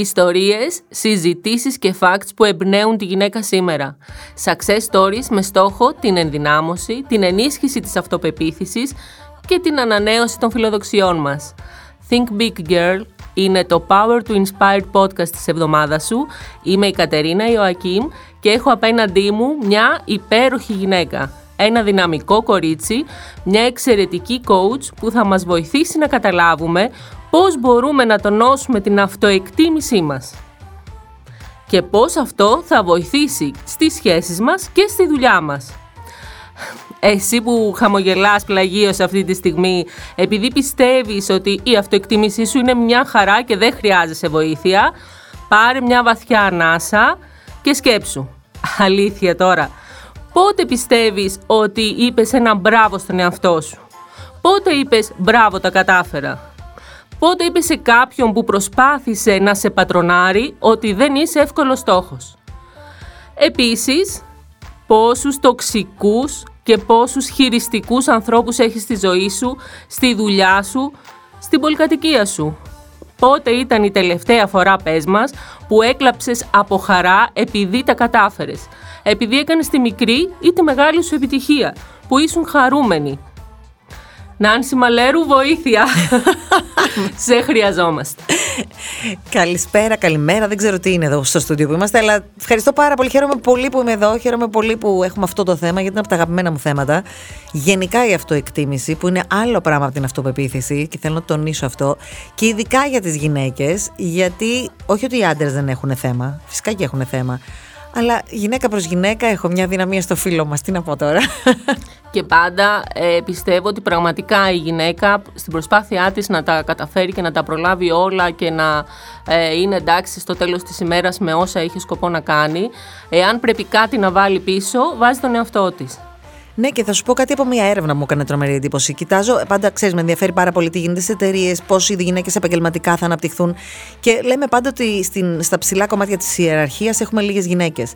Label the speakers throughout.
Speaker 1: Ιστορίες, συζητήσεις και facts που εμπνέουν τη γυναίκα σήμερα. Success stories με στόχο την ενδυνάμωση, την ενίσχυση της αυτοπεποίθησης και την ανανέωση των φιλοδοξιών μας. Think Big Girl είναι το Power to Inspire podcast της εβδομάδας σου. Είμαι η Κατερίνα Ιωακίμ και έχω απέναντί μου μια υπέροχη γυναίκα. Ένα δυναμικό κορίτσι, μια εξαιρετική coach που θα μας βοηθήσει να καταλάβουμε πώς μπορούμε να τονώσουμε την αυτοεκτίμησή μας και πώς αυτό θα βοηθήσει στις σχέσεις μας και στη δουλειά μας. Εσύ που χαμογελάς πλαγίως αυτή τη στιγμή επειδή πιστεύεις ότι η αυτοεκτίμησή σου είναι μια χαρά και δεν χρειάζεσαι βοήθεια, πάρε μια βαθιά ανάσα και σκέψου. Αλήθεια τώρα, πότε πιστεύεις ότι είπες ένα μπράβο στον εαυτό σου; Πότε είπες μπράβο τα κατάφερα. Πότε είπε σε κάποιον που προσπάθησε να σε πατρονάρει ότι δεν είσαι εύκολος στόχος; Επίσης, πόσους τοξικούς και πόσους χειριστικούς ανθρώπους έχεις στη ζωή σου, στη δουλειά σου, στην πολυκατοικία σου; Πότε ήταν η τελευταία φορά, πες μας, που έκλαψες από χαρά επειδή τα κατάφερες; Επειδή έκανες τη μικρή ή τη μεγάλη σου επιτυχία, που ήσουν χαρούμενοι, Νάνση Μαλέρου, βοήθεια. Σε χρειαζόμαστε.
Speaker 2: Καλησπέρα, καλημέρα. Δεν ξέρω τι είναι εδώ στο στούντιο που είμαστε, αλλά ευχαριστώ πάρα πολύ. Χαίρομαι πολύ που είμαι εδώ. Χαίρομαι πολύ που έχουμε αυτό το θέμα, γιατί είναι από τα αγαπημένα μου θέματα. Γενικά η αυτοεκτίμηση, που είναι άλλο πράγμα από την αυτοπεποίθηση, και θέλω να τονίσω αυτό. Και ειδικά για τις γυναίκες, γιατί όχι ότι οι άντρες δεν έχουν θέμα. Φυσικά και έχουν θέμα. Αλλά γυναίκα προς γυναίκα έχω μια δυναμία στο φίλο μας. Τι να πω τώρα.
Speaker 1: Και πάντα ε, πιστεύω ότι πραγματικά η γυναίκα στην προσπάθειά της να τα καταφέρει και να τα προλάβει όλα και να ε, είναι εντάξει στο τέλος της ημέρας με όσα έχει σκοπό να κάνει, εάν πρέπει κάτι να βάλει πίσω, βάζει τον εαυτό της.
Speaker 2: Ναι, και θα σου πω κάτι από μια έρευνα που μου έκανε τρομερή εντύπωση. Κοιτάζω, πάντα ξέρεις, με ενδιαφέρει πάρα πολύ τι γίνεται στις εταιρείες, πώς οι γυναίκες επαγγελματικά θα αναπτυχθούν. Και λέμε πάντα ότι στην, στα ψηλά κομμάτια της ιεραρχίας έχουμε λίγες γυναίκες.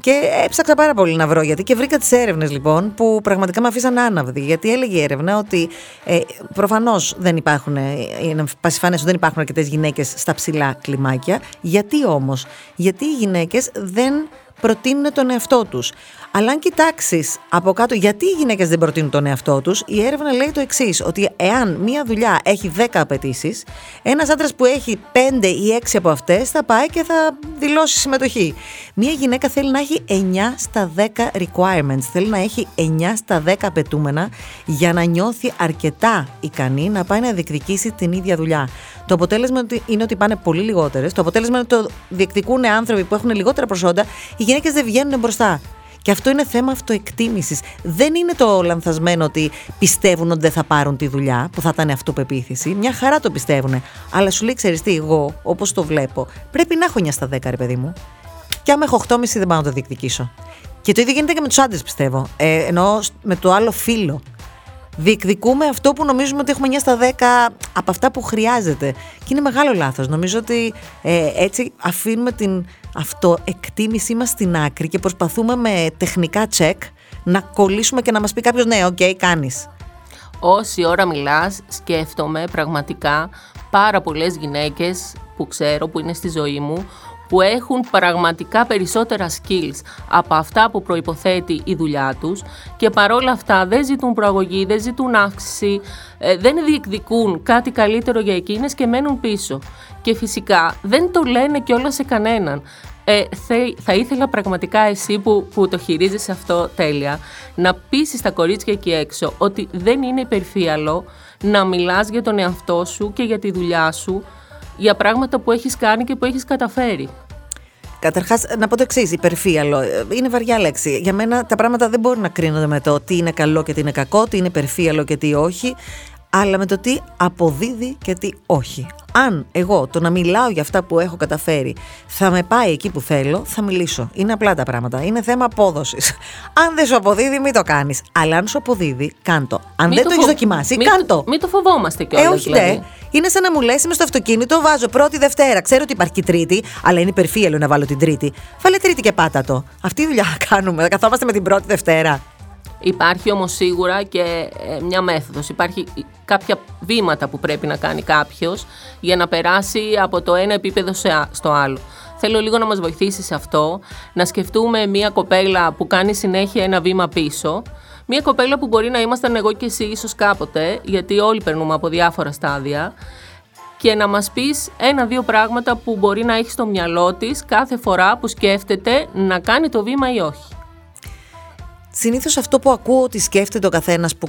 Speaker 2: Και έψαξα πάρα πολύ να βρω γιατί και βρήκα τις έρευνες λοιπόν που πραγματικά με αφήσαν άναυδη. Γιατί έλεγε η έρευνα ότι ε, προφανώς δεν υπάρχουν, ε, είναι πασιφανέ ότι δεν υπάρχουν αρκετές γυναίκες στα ψηλά κλιμάκια. Γιατί όμως, γιατί οι γυναίκες δεν προτείνουν τον εαυτό τους. Αλλά αν κοιτάξεις από κάτω γιατί οι γυναίκες δεν προτείνουν τον εαυτό τους, η έρευνα λέει το εξής: Ότι εάν μία δουλειά έχει 10 απαιτήσεις, ένας άντρας που έχει 5 ή 6 από αυτές θα πάει και θα δηλώσει συμμετοχή. Μία γυναίκα θέλει να έχει 9 στα 10 requirements, θέλει να έχει 9 στα 10 απαιτούμενα για να νιώθει αρκετά ικανή να πάει να διεκδικήσει την ίδια δουλειά. Το αποτέλεσμα είναι ότι πάνε πολύ λιγότερες. Το αποτέλεσμα είναι ότι το διεκδικούν άνθρωποι που έχουν λιγότερα προσόντα. Οι γυναίκες δεν βγαίνουν μπροστά. Και αυτό είναι θέμα αυτοεκτίμησης. Δεν είναι το λανθασμένο ότι πιστεύουν ότι δεν θα πάρουν τη δουλειά, που θα ήταν αυτοπεποίθηση. Μια χαρά το πιστεύουν. Αλλά σου λέει, ξέρεις τι, εγώ, όπως το βλέπω, πρέπει να έχω 9 στα 10, ρε παιδί μου. Και άμα έχω 8,5 δεν πάω να το διεκδικήσω. Και το ίδιο γίνεται και με τους άντρες, πιστεύω. Ε, ενώ με το άλλο φίλο διεκδικούμε αυτό που νομίζουμε ότι έχουμε 9 στα 10 από αυτά που χρειάζεται. Και είναι μεγάλο λάθος. Νομίζω ότι ε, έτσι αφήνουμε την αυτοεκτίμησή μας στην άκρη και προσπαθούμε με τεχνικά τσεκ να κολλήσουμε και να μας πει κάποιος ναι, OK, okay, κάνεις.
Speaker 1: Όση ώρα μιλάς, σκέφτομαι πραγματικά πάρα πολλές γυναίκες που ξέρω, που είναι στη ζωή μου, που έχουν πραγματικά περισσότερα skills από αυτά που προϋποθέτει η δουλειά τους και παρόλα αυτά δεν ζητούν προαγωγή, δεν ζητούν αύξηση, ε, δεν διεκδικούν κάτι καλύτερο για εκείνες και μένουν πίσω. Και φυσικά δεν το λένε κιόλας σε κανέναν. Ε, θα ήθελα πραγματικά εσύ που, που το χειρίζεσαι αυτό τέλεια να πείσεις τα κορίτσια εκεί έξω ότι δεν είναι υπερφύαλο να μιλάς για τον εαυτό σου και για τη δουλειά σου για πράγματα που έχεις κάνει και που έχεις καταφέρει.
Speaker 2: Καταρχάς, να πω το εξής: υπερφύαλο. Είναι βαριά λέξη. Για μένα τα πράγματα δεν μπορούν να κρίνονται με το τι είναι καλό και τι είναι κακό, τι είναι υπερφύαλο και τι όχι, αλλά με το τι αποδίδει και τι όχι. Αν εγώ το να μιλάω για αυτά που έχω καταφέρει θα με πάει εκεί που θέλω, θα μιλήσω. Είναι απλά τα πράγματα. Είναι θέμα απόδοσης. Αν δεν σου αποδίδει, μην το κάνεις. Αλλά αν σου αποδίδει, κάντο. Αν δεν το, το έχεις δοκιμάσει, μην κάντο.
Speaker 1: Μην το φοβόμαστε κιόλας.
Speaker 2: Ε, όχι, δηλαδή. Είναι σαν να μου λες: Είμαι στο αυτοκίνητο, βάζω πρώτη Δευτέρα. Ξέρω ότι υπάρχει Τρίτη, αλλά είναι υπερφύελο να βάλω την Τρίτη. Βάλε Τρίτη και πάτα το. Αυτή η δουλειά κάνουμε. Θα καθόμαστε με την πρώτη Δευτέρα.
Speaker 1: Υπάρχει όμως σίγουρα και ε, μια μέθοδος. Υπάρχει κάποια βήματα που πρέπει να κάνει κάποιος για να περάσει από το ένα επίπεδο στο άλλο. Θέλω λίγο να μας βοηθήσεις σε αυτό, να σκεφτούμε μια κοπέλα που κάνει συνέχεια ένα βήμα πίσω, μια κοπέλα που μπορεί να ήμασταν εγώ και εσύ ίσως κάποτε, γιατί όλοι περνούμε από διάφορα στάδια, και να μας πεις ένα-δύο πράγματα που μπορεί να έχεις στο μυαλό της κάθε φορά που σκέφτεται να κάνει το βήμα ή όχι.
Speaker 2: Συνήθως αυτό που ακούω ότι σκέφτεται ο καθένας που,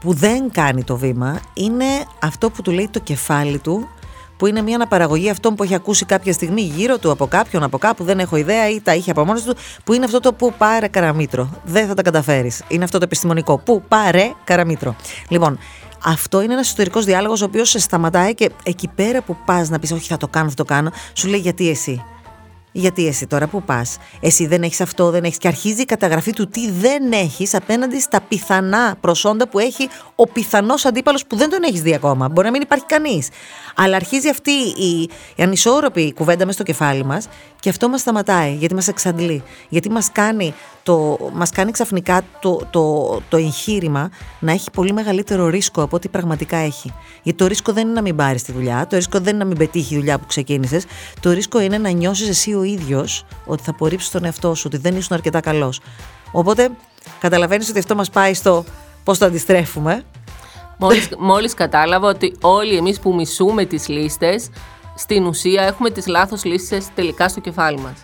Speaker 2: που δεν κάνει το βήμα είναι αυτό που του λέει το κεφάλι του που είναι μια αναπαραγωγή αυτών που έχει ακούσει κάποια στιγμή γύρω του από κάποιον, από κάπου, δεν έχω ιδέα ή τα είχε από μόνος του, που είναι αυτό το που πάρε καραμίτρο. Δεν θα τα καταφέρεις. Είναι αυτό το επιστημονικό. Που πάρε καραμίτρο. Λοιπόν, αυτό είναι ένας εσωτερικός διάλογος ο οποίος σε σταματάει και εκεί πέρα που πας να πεις, Όχι, θα το κάνω, θα το κάνω, σου λέει γιατί εσύ. Γιατί εσύ τώρα που πας, εσύ δεν έχεις αυτό, δεν έχει. Και αρχίζει η καταγραφή του τι δεν έχεις απέναντι στα πιθανά προσόντα που έχει ο πιθανός αντίπαλος που δεν τον έχεις δει ακόμα. Μπορεί να μην υπάρχει κανείς. Αλλά αρχίζει αυτή η, η ανισόρροπη κουβέντα μες στο κεφάλι μας και αυτό μας σταματάει γιατί μας εξαντλεί. Γιατί μας κάνει, το, μας κάνει ξαφνικά το, το, το εγχείρημα να έχει πολύ μεγαλύτερο ρίσκο από ό,τι πραγματικά έχει. Γιατί το ρίσκο δεν είναι να μην πάρεις τη δουλειά, το ρίσκο δεν είναι να μην πετύχει η δουλειά που ξεκίνησες. Το ρίσκο είναι να νιώσεις εσύ ο ίδιος ότι θα απορρίψει τον εαυτό σου, ότι δεν ήσουν αρκετά καλός. Οπότε καταλαβαίνεις ότι αυτό μας πάει στο πώς το αντιστρέφουμε.
Speaker 1: Μόλις, μόλις κατάλαβα ότι όλοι εμείς που μισούμε τις λίστες, στην ουσία έχουμε τις λάθος λίστες τελικά στο κεφάλι μας.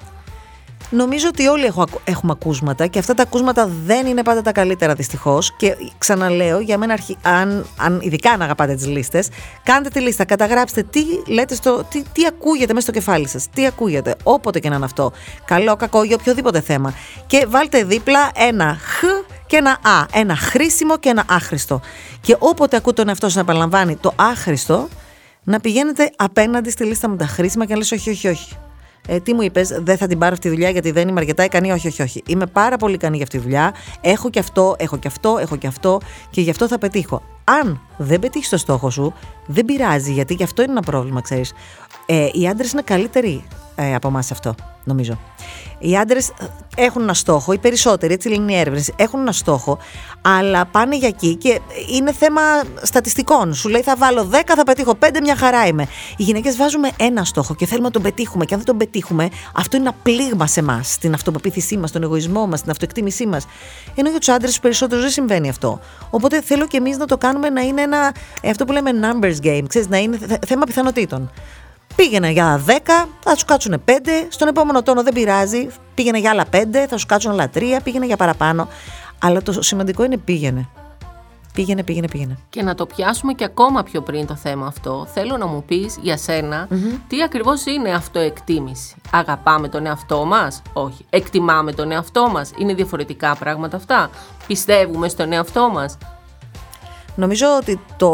Speaker 2: Νομίζω ότι όλοι έχουμε ακούσματα και αυτά τα ακούσματα δεν είναι πάντα τα καλύτερα δυστυχώς. Και ξαναλέω, για μένα, αν, αν ειδικά αν αγαπάτε τις λίστες, κάντε τη λίστα, καταγράψτε τι λέτε στο. τι, τι ακούγεται μέσα στο κεφάλι σας. Τι ακούγεται, όποτε και να είναι αυτό. Καλό, κακό, για οποιοδήποτε θέμα. Και βάλτε δίπλα ένα χ και ένα α. Ένα χρήσιμο και ένα άχρηστο. Και όποτε ακούτε τον εαυτό σας να επαναλαμβάνει το άχρηστο, να πηγαίνετε απέναντι στη λίστα με τα χρήσιμα και να λες όχι, όχι, όχι ε, τι μου είπες, δεν θα την πάρω αυτή τη δουλειά γιατί δεν είμαι αρκετά ικανή. Όχι, όχι, όχι. Είμαι πάρα πολύ ικανή για αυτή τη δουλειά. Έχω και αυτό, έχω και αυτό, έχω και αυτό και γι' αυτό θα πετύχω. Αν δεν πετύχεις το στόχο σου, δεν πειράζει γιατί γι' αυτό είναι ένα πρόβλημα, ξέρεις. Ε, οι άντρες είναι καλύτεροι ε, από εμάς αυτό, νομίζω. Οι άντρες έχουν ένα στόχο, οι περισσότεροι, έτσι λένε οι έρευνες, έχουν ένα στόχο, αλλά πάνε για εκεί και είναι θέμα στατιστικών. Σου λέει θα βάλω 10, θα πετύχω 5, μια χαρά είμαι. Οι γυναίκες βάζουμε ένα στόχο και θέλουμε να τον πετύχουμε. Και αν δεν τον πετύχουμε, αυτό είναι ένα πλήγμα σε εμάς, στην αυτοπεποίθησή μας, στον εγωισμό μας, στην αυτοεκτίμησή μας. Ενώ για τους άντρες περισσότερου δεν συμβαίνει αυτό. Οπότε θέλω και εμείς να το κάνουμε να είναι ένα, ε, αυτό που λέμε numbers game, ξέρεις, να είναι θέμα πιθανότητων. Πήγαινε για 10, θα σου κάτσουν 5. Στον επόμενο τόνο δεν πειράζει. Πήγαινε για άλλα 5, θα σου κάτσουν άλλα 3. Πήγαινε για παραπάνω. Αλλά το σημαντικό είναι πήγαινε. Πήγαινε, πήγαινε, πήγαινε.
Speaker 1: Και να το πιάσουμε και ακόμα πιο πριν το θέμα αυτό. Θέλω να μου πεις για σενα τι ακριβώς είναι αυτοεκτίμηση. Αγαπάμε τον εαυτό μας, Όχι. Εκτιμάμε τον εαυτό μας, Είναι διαφορετικά πράγματα αυτά; Πιστεύουμε στον εαυτό μας;
Speaker 2: Νομίζω ότι το,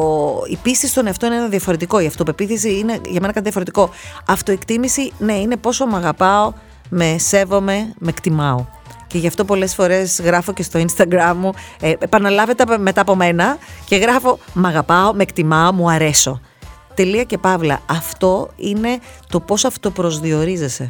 Speaker 2: η πίστη στον εαυτό είναι ένα διαφορετικό. Η αυτοπεποίθηση είναι για μένα κάτι διαφορετικό. Αυτοεκτίμηση, ναι, είναι πόσο με αγαπάω, με σέβομαι, με εκτιμάω. Και γι' αυτό πολλές φορές γράφω και στο Instagram μου, ε, επαναλάβετε μετά από μένα και γράφω «Μ' αγαπάω, με εκτιμάω, μου αρέσω». Τελεία και παύλα. Αυτό είναι το πώς αυτοπροσδιορίζεσαι.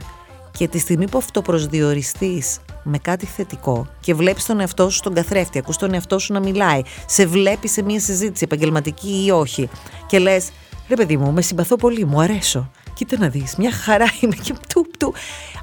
Speaker 2: Και τη στιγμή που αυτοπροσδιοριστείς με κάτι θετικό και βλέπεις τον εαυτό σου στον καθρέφτη, ακούς τον εαυτό σου να μιλάει, σε βλέπεις σε μια συζήτηση επαγγελματική ή όχι και λες, ρε παιδί μου, με συμπαθώ πολύ, μου αρέσω. Κοίτα να δεις, μια χαρά είμαι και του, του.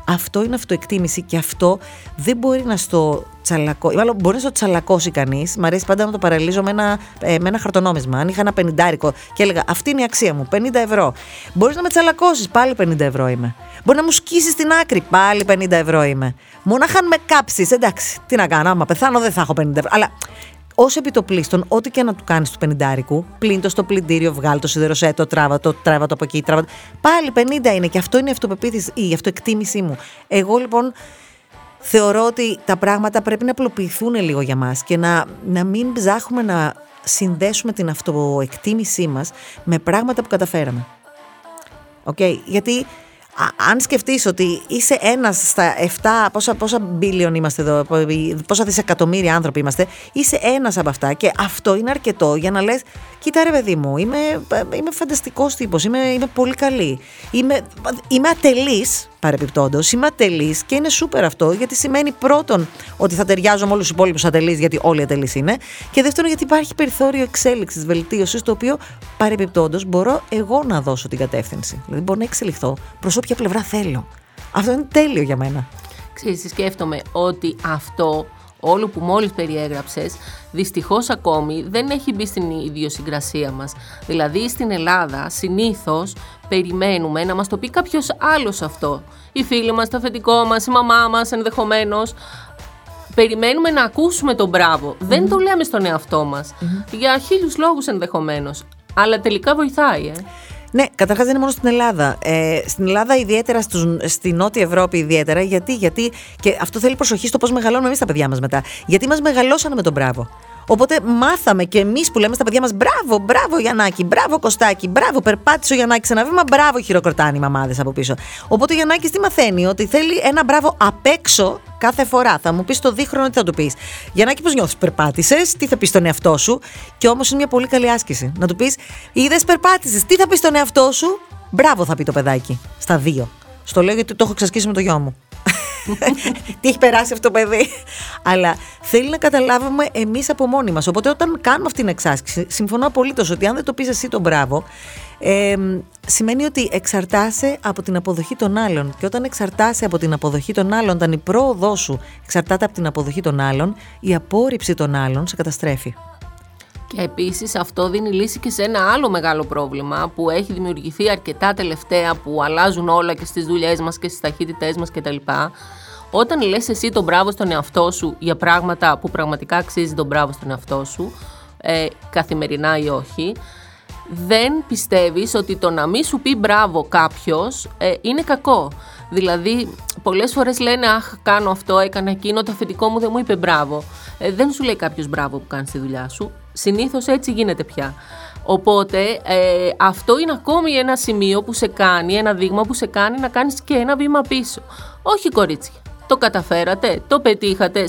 Speaker 2: Αυτό είναι αυτοεκτίμηση και αυτό δεν μπορεί να στο τσαλακώσει. Μάλλον μπορεί να στο τσαλακώσει κανείς. Μ' αρέσει πάντα να το παραλύζω με ένα, ε, με ένα χαρτονόμισμα. Αν είχα ένα πενιντάρικο και έλεγα Αυτή είναι η αξία μου, 50 ευρώ. Μπορείς να με τσαλακώσεις, πάλι 50 ευρώ είμαι. Μπορεί να μου σκίσει την άκρη, πάλι 50 ευρώ είμαι. Μονάχα αν με κάψεις, εντάξει, τι να κάνω, άμα πεθάνω δεν θα έχω 50 ευρώ. Αλλά ως επιτοπλίστων, ό,τι και να του κάνεις του πενιντάρικου, πλύν το στο πλυντήριο, βγάλει το σιδεροσέτο, τράβα το, τράβα το από εκεί, τράβα Πάλι 50 είναι και αυτό είναι η αυτοπεποίθηση, η αυτοεκτίμησή μου. Εγώ λοιπόν θεωρώ ότι τα πράγματα πρέπει να απλοποιηθούν λίγο για μας και να, να μην ψάχνουμε να συνδέσουμε την αυτοεκτίμησή μας με πράγματα που καταφέραμε. Okay? Γιατί αν σκεφτείς ότι είσαι ένας στα 7, πόσα, πόσα μπίλιον είμαστε εδώ, πόσα δισεκατομμύρια άνθρωποι είμαστε, είσαι ένας από αυτά και αυτό είναι αρκετό για να λες, κοίτα ρε παιδί μου, είμαι, είμαι φανταστικός τύπος, είμαι, είμαι πολύ καλή, είμαι, είμαι ατελής, παρεπιπτόντω. Είμαι ατελής και είναι σούπερ αυτό, γιατί σημαίνει πρώτον ότι θα ταιριάζω με όλους τους υπόλοιπους ατελείς, γιατί όλοι ατελείς είναι. Και δεύτερον, γιατί υπάρχει περιθώριο εξέλιξης, βελτίωσης, το οποίο παρεπιπτόντω μπορώ εγώ να δώσω την κατεύθυνση. Δηλαδή, μπορώ να εξελιχθώ προς όποια πλευρά θέλω. Αυτό είναι τέλειο για μένα.
Speaker 1: Ξέρεις, σκέφτομαι ότι αυτό όλο που μόλις περιέγραψες, δυστυχώς ακόμη δεν έχει μπει στην ιδιοσυγκρασία μας. Δηλαδή στην Ελλάδα συνήθως περιμένουμε να μας το πει κάποιος άλλος αυτό. Οι φίλοι μας, το αφεντικό μας, η μαμά μας ενδεχομένως. Περιμένουμε να ακούσουμε τον μπραβο Δεν το λέμε στον εαυτό μας. Για χίλιους λόγους ενδεχομένως. Αλλά τελικά βοηθάει, ε.
Speaker 2: Ναι, καταρχάς δεν είναι μόνο στην Ελλάδα. Ε, στην Ελλάδα, ιδιαίτερα στη Νότια Ευρώπη, ιδιαίτερα. Γιατί, γιατί και αυτό θέλει προσοχή στο πώς μεγαλώνουμε εμείς τα παιδιά μας μετά. Γιατί μας μεγαλώσανε με τον μπράβο. Οπότε μάθαμε και εμείς που λέμε στα παιδιά μας: Μπράβο, μπράβο Γιαννάκη, μπράβο Κωστάκι, μπράβο, περπάτησε ο Γιαννάκης ένα βήμα, μπράβο χειροκροτάνε οι μαμάδες από πίσω. Οπότε ο Γιαννάκης τι μαθαίνει, ότι θέλει ένα μπράβο απ' έξω κάθε φορά. Θα μου πεις το δίχρονο τι θα του πεις. Γιαννάκη, πώς νιώθεις, περπάτησες, τι θα πεις στον εαυτό σου; Και όμως είναι μια πολύ καλή άσκηση. Να του πεις: Είδες, περπάτησες, τι θα πεις στον εαυτό σου; Μπράβο, θα πει το παιδάκι. Στα δύο. Στο λέω γιατί το έχω εξασκήσει με το γιο μου. τι έχει περάσει αυτό το παιδί. Αλλά θέλει να καταλάβουμε εμείς από μόνοι μας. Οπότε όταν κάνουμε αυτή την εξάσκηση, συμφωνώ απολύτως ότι αν δεν το πεις εσύ τον μπράβο, ε, σημαίνει ότι εξαρτάσαι από την αποδοχή των άλλων. Και όταν εξαρτάσαι από την αποδοχή των άλλων, όταν η πρόοδός σου εξαρτάται από την αποδοχή των άλλων, η απόρριψη των άλλων σε καταστρέφει.
Speaker 1: Και επίσης αυτό δίνει λύση και σε ένα άλλο μεγάλο πρόβλημα που έχει δημιουργηθεί αρκετά τελευταία που αλλάζουν όλα και στις δουλειές μας και στις ταχύτητές μας κτλ. Όταν λες εσύ τον μπράβο στον εαυτό σου για πράγματα που πραγματικά αξίζει τον μπράβο στον εαυτό σου, ε, καθημερινά ή όχι, δεν πιστεύεις ότι το να μην σου πει μπράβο κάποιος ε, είναι κακό. Δηλαδή, πολλές φορές λένε Αχ, κάνω αυτό, έκανα εκείνο, το αφεντικό μου δεν μου είπε μπράβο. Ε, δεν σου λέει κάποιος μπράβο που κάνεις τη δουλειά σου. Συνήθως έτσι γίνεται πια. Οπότε ε, αυτό είναι ακόμη ένα σημείο που σε κάνει, ένα δείγμα που σε κάνει να κάνεις και ένα βήμα πίσω. Όχι κορίτσια, το καταφέρατε, το πετύχατε,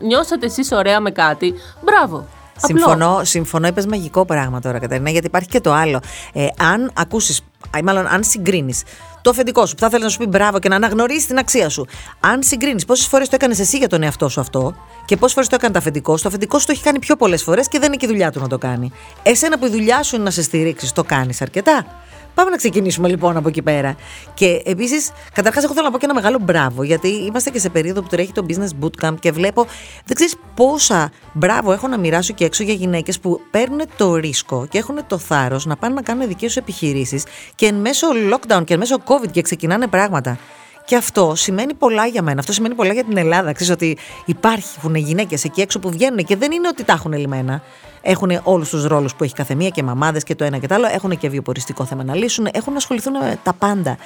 Speaker 1: νιώσατε εσείς ωραία με κάτι, μπράβο.
Speaker 2: Συμφωνώ, συμφωνώ, είπες μαγικό πράγμα τώρα Καταρίνα, γιατί υπάρχει και το άλλο. Ε, αν ακούσεις, μάλλον αν συγκρίνεις το αφεντικό σου που θα ήθελε να σου πει μπράβο και να αναγνωρίσεις την αξία σου. Αν συγκρίνεις πόσες φορές το έκανες εσύ για τον εαυτό σου αυτό και πόσες φορές το έκανε το αφεντικό σου, το αφεντικό σου το έχει κάνει πιο πολλές φορές και δεν είναι και η δουλειά του να το κάνει. Εσένα που η δουλειά σου είναι να σε στηρίξεις, το κάνεις αρκετά. Πάμε να ξεκινήσουμε λοιπόν από εκεί πέρα. Και επίσης, καταρχάς, έχω θέλω να πω και ένα μεγάλο μπράβο, γιατί είμαστε και σε περίοδο που τρέχει το business bootcamp και βλέπω, δεν ξέρεις πόσα μπράβο έχω να μοιράσω και έξω για γυναίκες που παίρνουν το ρίσκο και έχουν το θάρρος να πάνε να κάνουν δικές τους επιχειρήσεις και εν μέσω lockdown και εν μέσω COVID και ξεκινάνε πράγματα. Και αυτό σημαίνει πολλά για μένα. Αυτό σημαίνει πολλά για την Ελλάδα. Ξέρεις ότι υπάρχουν γυναίκες εκεί έξω που βγαίνουν και δεν είναι ότι τα έχουν λιμένα. Έχουν όλους τους ρόλους που έχει καθεμία και μαμάδες και το ένα και το άλλο. Έχουν και βιοποριστικό θέμα να λύσουν. Έχουν να ασχοληθούν με τα πάντα.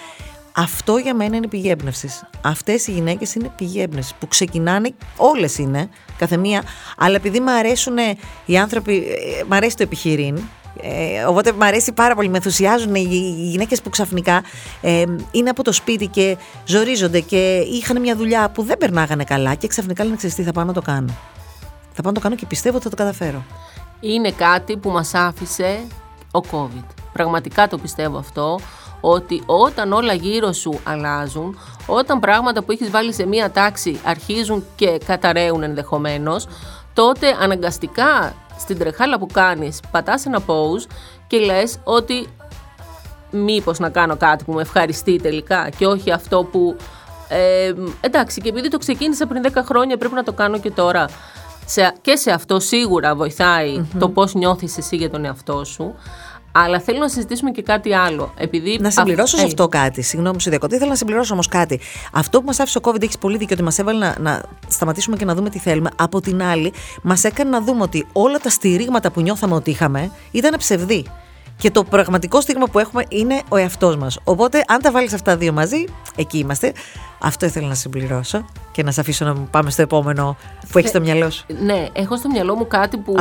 Speaker 2: Αυτό για μένα είναι πηγή έμπνευσης. Αυτές οι γυναίκες είναι πηγή έμπνευσης που ξεκινάνε, όλες είναι, καθεμία, αλλά επειδή μου αρέσουν οι άνθρωποι, ε, μου αρέσει το επιχειρήν, ε, οπότε μου αρέσει πάρα πολύ, με ενθουσιάζουν οι γυναίκες που ξαφνικά ε, είναι από το σπίτι και ζορίζονται και είχαν μια δουλειά που δεν περνάγανε καλά και ξαφνικά λένε ξέρεις τι θα πάω να το κάνω. Θα πάω να το κάνω και πιστεύω ότι θα το καταφέρω.
Speaker 1: Είναι κάτι που μας άφησε ο COVID. Πραγματικά το πιστεύω αυτό, ότι όταν όλα γύρω σου αλλάζουν, όταν πράγματα που έχεις βάλει σε μία τάξη αρχίζουν και καταραίουν ενδεχομένως, τότε αναγκαστικά στην τρεχάλα που κάνεις πατάς ένα pause και λες ότι μήπως να κάνω κάτι που με ευχαριστεί τελικά και όχι αυτό που ε, εντάξει και επειδή το ξεκίνησα πριν 10 χρόνια πρέπει να το κάνω και τώρα. Σε, και σε αυτό σίγουρα το πώς νιώθεις εσύ για τον εαυτό σου αλλά θέλω να συζητήσουμε και κάτι άλλο. Επειδή
Speaker 2: να συμπληρώσω σε αυτό κάτι. Συγγνώμη, σου διακοπτή. Θέλω να συμπληρώσω όμως κάτι. Αυτό που μας άφησε ο COVID, έχει πολύ δίκιο ότι μας έβαλε να, να σταματήσουμε και να δούμε τι θέλουμε. Από την άλλη, μας έκανε να δούμε ότι όλα τα στηρίγματα που νιώθαμε ότι είχαμε ήταν ψευδή. Και το πραγματικό στίγμα που έχουμε είναι ο εαυτός μας. Οπότε, αν τα βάλεις αυτά δύο μαζί, εκεί είμαστε. Αυτό ήθελα να συμπληρώσω και να σε αφήσω να πάμε στο επόμενο που έχεις στο μυαλό σου.
Speaker 1: Ναι, έχω στο μυαλό μου κάτι που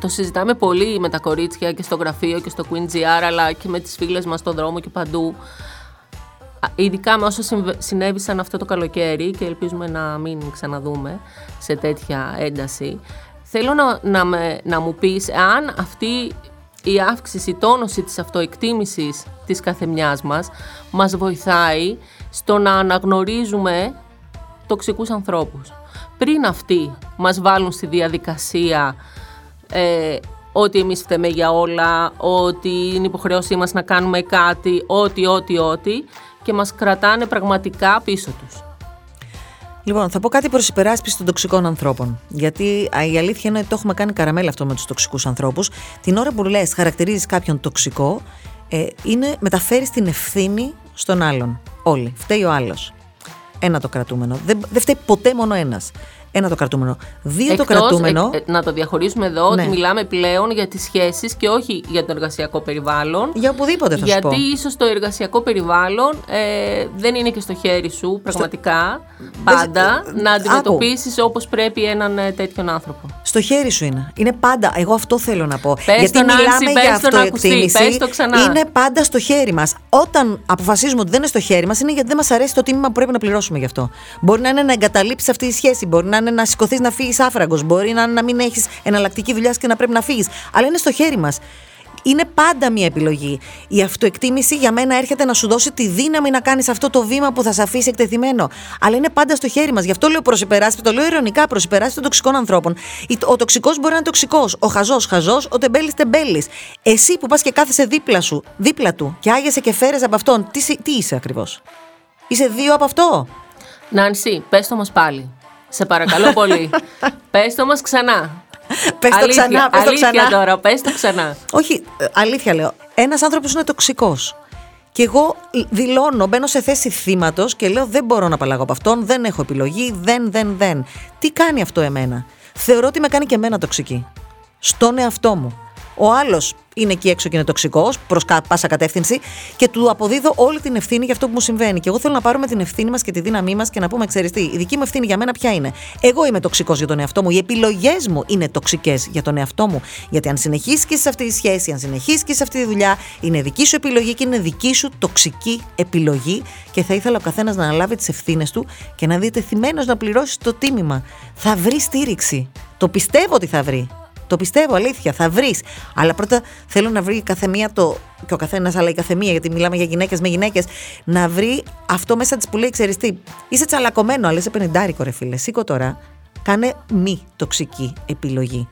Speaker 1: το συζητάμε πολύ με τα κορίτσια και στο γραφείο και στο Queen GR, αλλά και με τις φίλες μας στον δρόμο και παντού. Ειδικά με όσα συνέβησαν αυτό το καλοκαίρι και ελπίζουμε να μην ξαναδούμε σε τέτοια ένταση. Θέλω να, να, να μου πεις αν αυτή η αύξηση, η τόνωση της αυτοεκτίμησης της καθεμιάς μας μας βοηθάει στο να αναγνωρίζουμε τοξικούς ανθρώπους. Πριν αυτοί μας βάλουν στη διαδικασία ε, ότι εμείς φταίμε για όλα, ότι είναι υποχρέωσή μας να κάνουμε κάτι, ό,τι, ό,τι, ό,τι και μας κρατάνε πραγματικά πίσω τους.
Speaker 2: Λοιπόν, θα πω κάτι προς υπεράσπιση των τοξικών ανθρώπων. Γιατί η αλήθεια είναι ότι το έχουμε κάνει καραμέλα αυτό με τους τοξικούς ανθρώπους. Την ώρα που λες, χαρακτηρίζεις κάποιον τοξικό, ε, είναι μεταφέρεις την ευθύνη στον άλλον. Όλοι. Φταίει ο άλλος. Ένα το κρατούμενο. Δεν, δεν φταίει ποτέ μόνο ένας. Ένα το κρατούμενο. Δύο
Speaker 1: Εκτός,
Speaker 2: το κρατούμενο.
Speaker 1: ε, να το διαχωρίσουμε εδώ
Speaker 2: Ναι.
Speaker 1: ότι μιλάμε πλέον για τις σχέσεις και όχι για το εργασιακό περιβάλλον.
Speaker 2: Για οπουδήποτε θα σου πω.
Speaker 1: Γιατί ίσως το εργασιακό περιβάλλον ε, δεν είναι και στο χέρι σου πραγματικά πάντα
Speaker 2: ε,
Speaker 1: να
Speaker 2: άκου.
Speaker 1: αντιμετωπίσεις όπως πρέπει έναν ε, τέτοιον άνθρωπο.
Speaker 2: Στο χέρι σου είναι. Είναι πάντα. Εγώ αυτό θέλω να πω.
Speaker 1: Πες
Speaker 2: Γιατί
Speaker 1: το, Νάνση,
Speaker 2: μιλάμε
Speaker 1: πες
Speaker 2: για
Speaker 1: το να ακουστεί,
Speaker 2: αυτοεκτίμηση.
Speaker 1: πες το ξανά.
Speaker 2: Είναι πάντα στο χέρι μας. Όταν αποφασίζουμε ότι δεν είναι στο χέρι μας, είναι γιατί δεν μας αρέσει το τίμημα που πρέπει να πληρώσουμε γι' αυτό. Μπορεί να είναι να εγκαταλείψει αυτή τη σχέση. Μπορεί να είναι να σηκωθείς να φύγεις άφραγκο. Μπορεί να είναι να μην έχεις εναλλακτική δουλειά και να πρέπει να φύγεις. Αλλά είναι στο χέρι μας. Είναι πάντα μια επιλογή. Η αυτοεκτίμηση για μένα έρχεται να σου δώσει τη δύναμη να κάνεις αυτό το βήμα που θα σε αφήσει εκτεθειμένο. Αλλά είναι πάντα στο χέρι μας. Γι' αυτό λέω προς υπεράσπιση, το λέω ειρωνικά προς υπεράσπιση των τοξικών ανθρώπων. Η- Ο τοξικός μπορεί να είναι τοξικός. Ο χαζός χαζός, ο τεμπέλης τεμπέλης. Εσύ που πας και κάθεσαι δίπλα σου, δίπλα του και άγεσαι και φέρε από αυτόν, τι, σι- τι είσαι ακριβώς; Είσαι δύο από αυτό;
Speaker 1: Νάνση, πες το μας πάλι. Σε παρακαλώ πολύ. πες το μας ξανά.
Speaker 2: Πες το
Speaker 1: αλήθεια,
Speaker 2: ξανά, πες το
Speaker 1: αλήθεια
Speaker 2: ξανά.
Speaker 1: τώρα, πες το ξανά.
Speaker 2: Όχι, ε, αλήθεια λέω. Ένας άνθρωπος είναι τοξικός. Και εγώ δηλώνω, μπαίνω σε θέση θύματος και λέω: Δεν μπορώ να απαλλαγώ από αυτόν, δεν έχω επιλογή, δεν, δεν, δεν. Τι κάνει αυτό εμένα; Θεωρώ ότι με κάνει και εμένα τοξική. Στον εαυτό μου. Ο άλλος είναι εκεί έξω και είναι τοξικός, προς πάσα κατεύθυνση, και του αποδίδω όλη την ευθύνη για αυτό που μου συμβαίνει. Και εγώ θέλω να πάρουμε την ευθύνη μας και τη δύναμή μας και να πούμε: Ξέρεις τι, η δική μου ευθύνη για μένα ποια είναι. Εγώ είμαι τοξικός για τον εαυτό μου. Οι επιλογές μου είναι τοξικές για τον εαυτό μου. Γιατί αν συνεχίσει και σε αυτή τη σχέση, αν συνεχίσει και σε αυτή τη δουλειά, είναι δική σου επιλογή και είναι δική σου τοξική επιλογή. Και θα ήθελα ο καθένας να αναλάβει τις ευθύνες του και να διατεθειμένο να πληρώσει το τίμημα. Θα βρει στήριξη. Το πιστεύω ότι θα βρει. Το πιστεύω, αλήθεια, θα βρεις. Αλλά πρώτα θέλω να βρει η καθεμία το. και ο καθένας, αλλά η καθεμία, γιατί μιλάμε για γυναίκες με γυναίκες, να βρει αυτό μέσα της που λέει: Ξέρεις τι, είσαι τσαλακωμένο, αλλά είσαι πενιντάρικο, ρε φίλε. Σήκω τώρα. Κάνε μη τοξική επιλογή.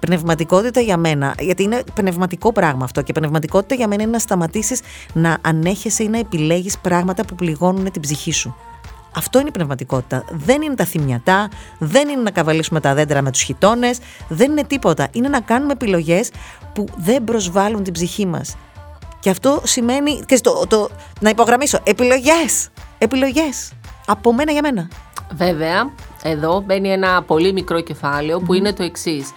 Speaker 2: Πνευματικότητα για μένα, γιατί είναι πνευματικό πράγμα αυτό και πνευματικότητα για μένα είναι να σταματήσεις να ανέχεσαι ή να επιλέγεις πράγματα που πληγώνουν την ψυχή σου. Αυτό είναι η πνευματικότητα. Δεν είναι τα θυμιατά, δεν είναι να καβαλήσουμε τα δέντρα με τους χιτώνες, δεν είναι τίποτα. Είναι να κάνουμε επιλογές που δεν προσβάλλουν την ψυχή μας. Και αυτό σημαίνει, και το, το, να υπογραμμίσω, επιλογές, επιλογές. Από μένα για μένα.
Speaker 1: Βέβαια, εδώ μπαίνει ένα πολύ μικρό κεφάλαιο που είναι το εξής.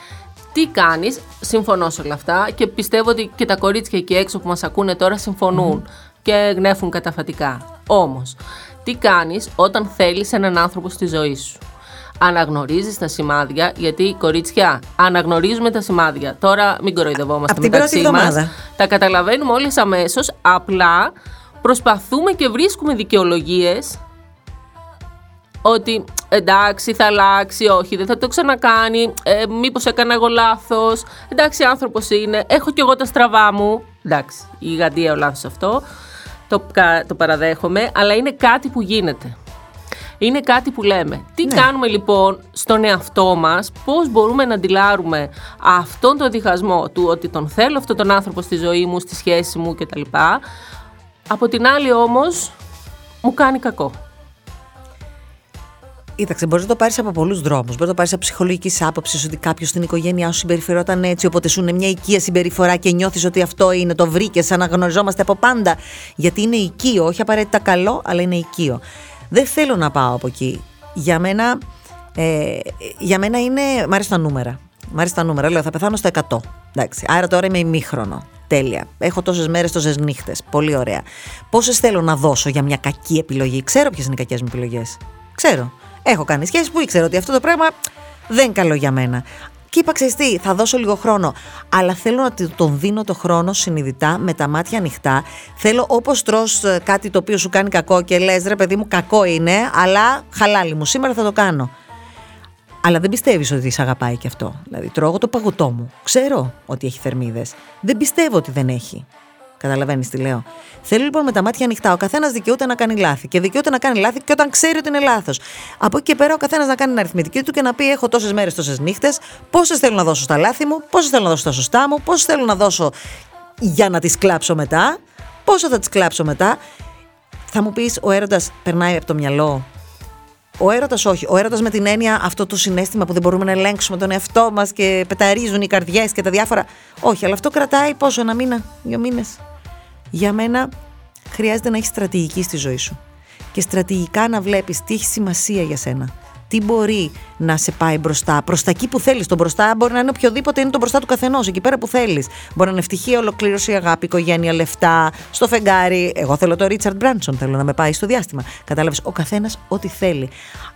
Speaker 1: Τι κάνεις, συμφωνώ σε όλα αυτά και πιστεύω ότι και τα κορίτσια εκεί έξω που μας ακούνε τώρα συμφωνούν και γνέφουν καταφατικά. Όμως, τι κάνεις όταν θέλεις έναν άνθρωπο στη ζωή σου; Αναγνωρίζεις τα σημάδια, γιατί κορίτσια, αναγνωρίζουμε τα σημάδια. Τώρα μην κοροϊδευόμαστε
Speaker 2: Απ' την
Speaker 1: μεταξύ
Speaker 2: πρώτη
Speaker 1: μας.
Speaker 2: εβδομάδα.
Speaker 1: Τα καταλαβαίνουμε όλες αμέσως, απλά προσπαθούμε και βρίσκουμε δικαιολογίες ότι εντάξει θα αλλάξει, όχι δεν θα το ξανακάνει, ε, μήπως έκανα εγώ λάθος, εντάξει άνθρωπος είναι, έχω κι εγώ τα στραβά μου, εντάξει η γιγαντία ο λάθος αυτό, το, κα- το παραδέχομαι, αλλά είναι κάτι που γίνεται. Είναι κάτι που λέμε. Τι
Speaker 2: Ναι.
Speaker 1: κάνουμε λοιπόν στον εαυτό μας, πώς μπορούμε να αντιλάρουμε αυτόν τον διχασμό του ότι τον θέλω αυτόν τον άνθρωπο στη ζωή μου, στη σχέση μου κτλ. Από την άλλη όμως μου κάνει κακό.
Speaker 2: Κοίταξε, μπορεί να το πάρεις από πολλούς δρόμους. Μπορεί να το πάρεις από ψυχολογικής άποψης ότι κάποιος στην οικογένειά σου συμπεριφερόταν έτσι, οπότε σου είναι μια οικία συμπεριφορά και νιώθεις ότι αυτό είναι, το βρήκες, αναγνωριζόμαστε από πάντα. Γιατί είναι οικείο, όχι απαραίτητα καλό, αλλά είναι οικείο. Δεν θέλω να πάω από εκεί. Για μένα, ε, για μένα είναι. Μ' αρέσουν τα νούμερα. Μ' αρέσουν τα νούμερα. Λέω, θα πεθάνω στο 100. Εντάξει. Άρα τώρα είμαι ημίχρονο. Τέλεια. Έχω τόσες μέρες, τόσες νύχτες. Πολύ ωραία. Πόσες θέλω να δώσω για μια κακή επιλογή; Ξέρω ποιες είναι οι κακές μου επιλογές. Ξέρω. Έχω κάνει σχέσεις που ήξερα ότι αυτό το πράγμα δεν είναι καλό για μένα. Και είπα, ξέρεις τι, θα δώσω λίγο χρόνο. Αλλά θέλω να τη- τον δίνω το χρόνο συνειδητά, με τα μάτια ανοιχτά. Θέλω όπως τρως ε, κάτι το οποίο σου κάνει κακό και λες ρε παιδί μου, κακό είναι, αλλά χαλάλι μου, σήμερα θα το κάνω. Αλλά δεν πιστεύεις ότι σε αγαπάει και αυτό. Δηλαδή, τρώω το παγωτό μου. Ξέρω ότι έχει θερμίδες. Δεν πιστεύω ότι δεν έχει. Καταλαβαίνεις τι λέω. Θέλω λοιπόν με τα μάτια ανοιχτά. Ο καθένας δικαιούται να κάνει λάθη. Και δικαιούται να κάνει λάθη και όταν ξέρει ότι είναι λάθος. Από εκεί και πέρα ο καθένας να κάνει την αριθμητική του και να πει: Έχω τόσες μέρες, τόσες νύχτες. Πόσες θέλω να δώσω στα λάθη μου, πόσες θέλω να δώσω στα σωστά μου, πόσες θέλω να δώσω για να τις κλάψω μετά, πόσο θα τις κλάψω μετά. Θα μου πεις: Ο έρωτας περνάει από το μυαλό ο έρωτας όχι. Ο έρωτας με την έννοια αυτό το συνέστημα που δεν μπορούμε να ελέγξουμε τον εαυτό μας και πεταρίζουν οι καρδιές και τα διάφορα. Όχι, αλλά αυτό κρατάει πόσο, ένα μήνα, δύο μήνες. Για μένα χρειάζεται να έχεις στρατηγική στη ζωή σου. Και στρατηγικά να βλέπεις τι έχει σημασία για σένα τι μπορεί να σε πάει μπροστά. Προς τα εκεί που θέλεις. Το μπροστά μπορεί να είναι οποιοδήποτε είναι το μπροστά του καθενός, εκεί πέρα που θέλεις. Μπορεί να είναι ευτυχία, ολοκλήρωση, αγάπη, οικογένεια, λεφτά, στο φεγγάρι. Εγώ θέλω το Ρίτσαρντ Μπράνσον, θέλω να με πάει στο διάστημα. Κατάλαβες, ο καθένας ό,τι θέλει.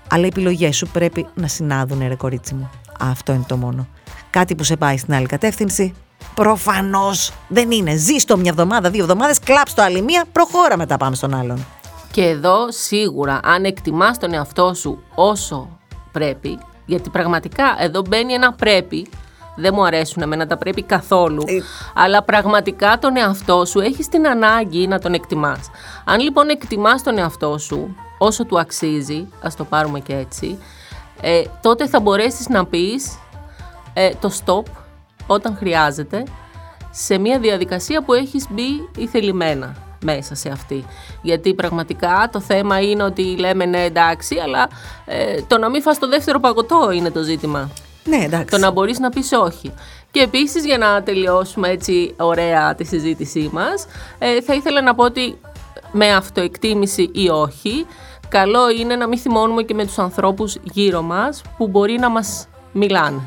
Speaker 2: Αλλά οι επιλογές σου πρέπει να συνάδουν, ρε κορίτσι μου. Αυτό είναι το μόνο. Κάτι που σε πάει στην άλλη κατεύθυνση, Προφανώς δεν είναι. Ζήστο μια εβδομάδα, δύο εβδομάδες, κλάψ το άλλη μία, προχώρα μετά πάμε στον άλλον.
Speaker 1: Και εδώ σίγουρα αν εκτιμάς τον εαυτό σου όσο πρέπει, γιατί πραγματικά εδώ μπαίνει ένα πρέπει, δεν μου αρέσουν εμένα τα πρέπει καθόλου, ε. αλλά πραγματικά τον εαυτό σου έχεις την ανάγκη να τον εκτιμάς. Αν λοιπόν εκτιμάς τον εαυτό σου όσο του αξίζει, ας το πάρουμε και έτσι, ε, τότε θα μπορέσεις να πεις ε, το stop όταν χρειάζεται σε μια διαδικασία που έχεις μπει ηθελημένα μέσα σε αυτή. Γιατί πραγματικά το θέμα είναι ότι λέμε ναι εντάξει, αλλά ε, το να μην φας το δεύτερο παγωτό είναι το ζήτημα.
Speaker 2: Ναι, εντάξει.
Speaker 1: Το να μπορείς να πεις όχι. Και επίσης για να τελειώσουμε έτσι ωραία τη συζήτησή μας, ε, θα ήθελα να πω ότι με αυτοεκτίμηση ή όχι, καλό είναι να μην θυμώνουμε και με τους ανθρώπους γύρω μας που μπορεί να μας μιλάνε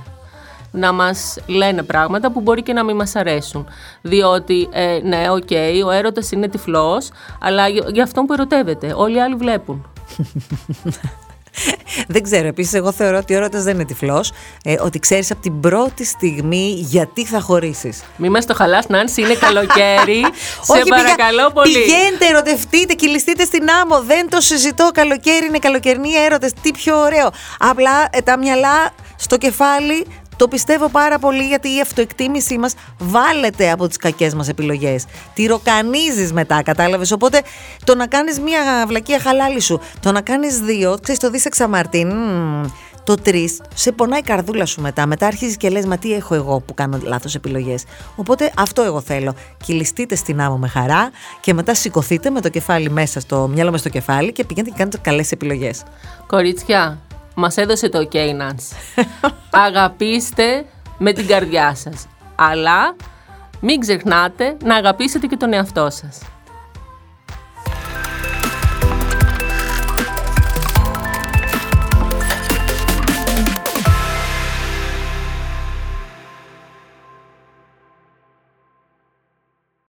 Speaker 1: να μας λένε πράγματα που μπορεί και να μην μας αρέσουν. Διότι, ε, ναι, οκ, ο έρωτας είναι τυφλός, αλλά για αυτόν που ερωτεύεται. Όλοι οι άλλοι βλέπουν.
Speaker 2: δεν ξέρω. Επίσης, εγώ θεωρώ ότι ο έρωτας δεν είναι τυφλός. Ε, ότι ξέρεις από την πρώτη στιγμή γιατί θα χωρίσεις.
Speaker 1: Μη μα το χαλάς, Νάνση, είναι καλοκαίρι. Σε παρακαλώ πολύ.
Speaker 2: Πηγαίνετε, ερωτευτείτε, κυλιστείτε στην άμμο. Δεν το συζητώ. Καλοκαίρι είναι καλοκαιρινοί έρωτες. Τι πιο ωραίο. Απλά ε, τα μυαλά στο κεφάλι το πιστεύω πάρα πολύ γιατί η αυτοεκτίμησή μας βάλετε από τις κακές μας επιλογές. Τη ροκανίζεις μετά, κατάλαβες; Οπότε το να κάνεις μία βλακία χαλάλη σου, το να κάνεις δύο, ξέρεις το δεις εξαμαρτίν, το τρεις, σε πονάει η καρδούλα σου μετά. Μετά αρχίζεις και λες: Μα τι έχω εγώ που κάνω λάθος επιλογές; Οπότε αυτό εγώ θέλω. Κυλιστείτε στην άμμο με χαρά και μετά σηκωθείτε με το κεφάλι μέσα στο μυαλό με στο κεφάλι και πηγαίνετε και κάνετε καλές επιλογές.
Speaker 1: Κορίτσια, Μας έδωσε το OK, Nancy. Αγαπήστε με την καρδιά σας. Αλλά μην ξεχνάτε να αγαπήσετε και τον εαυτό σας.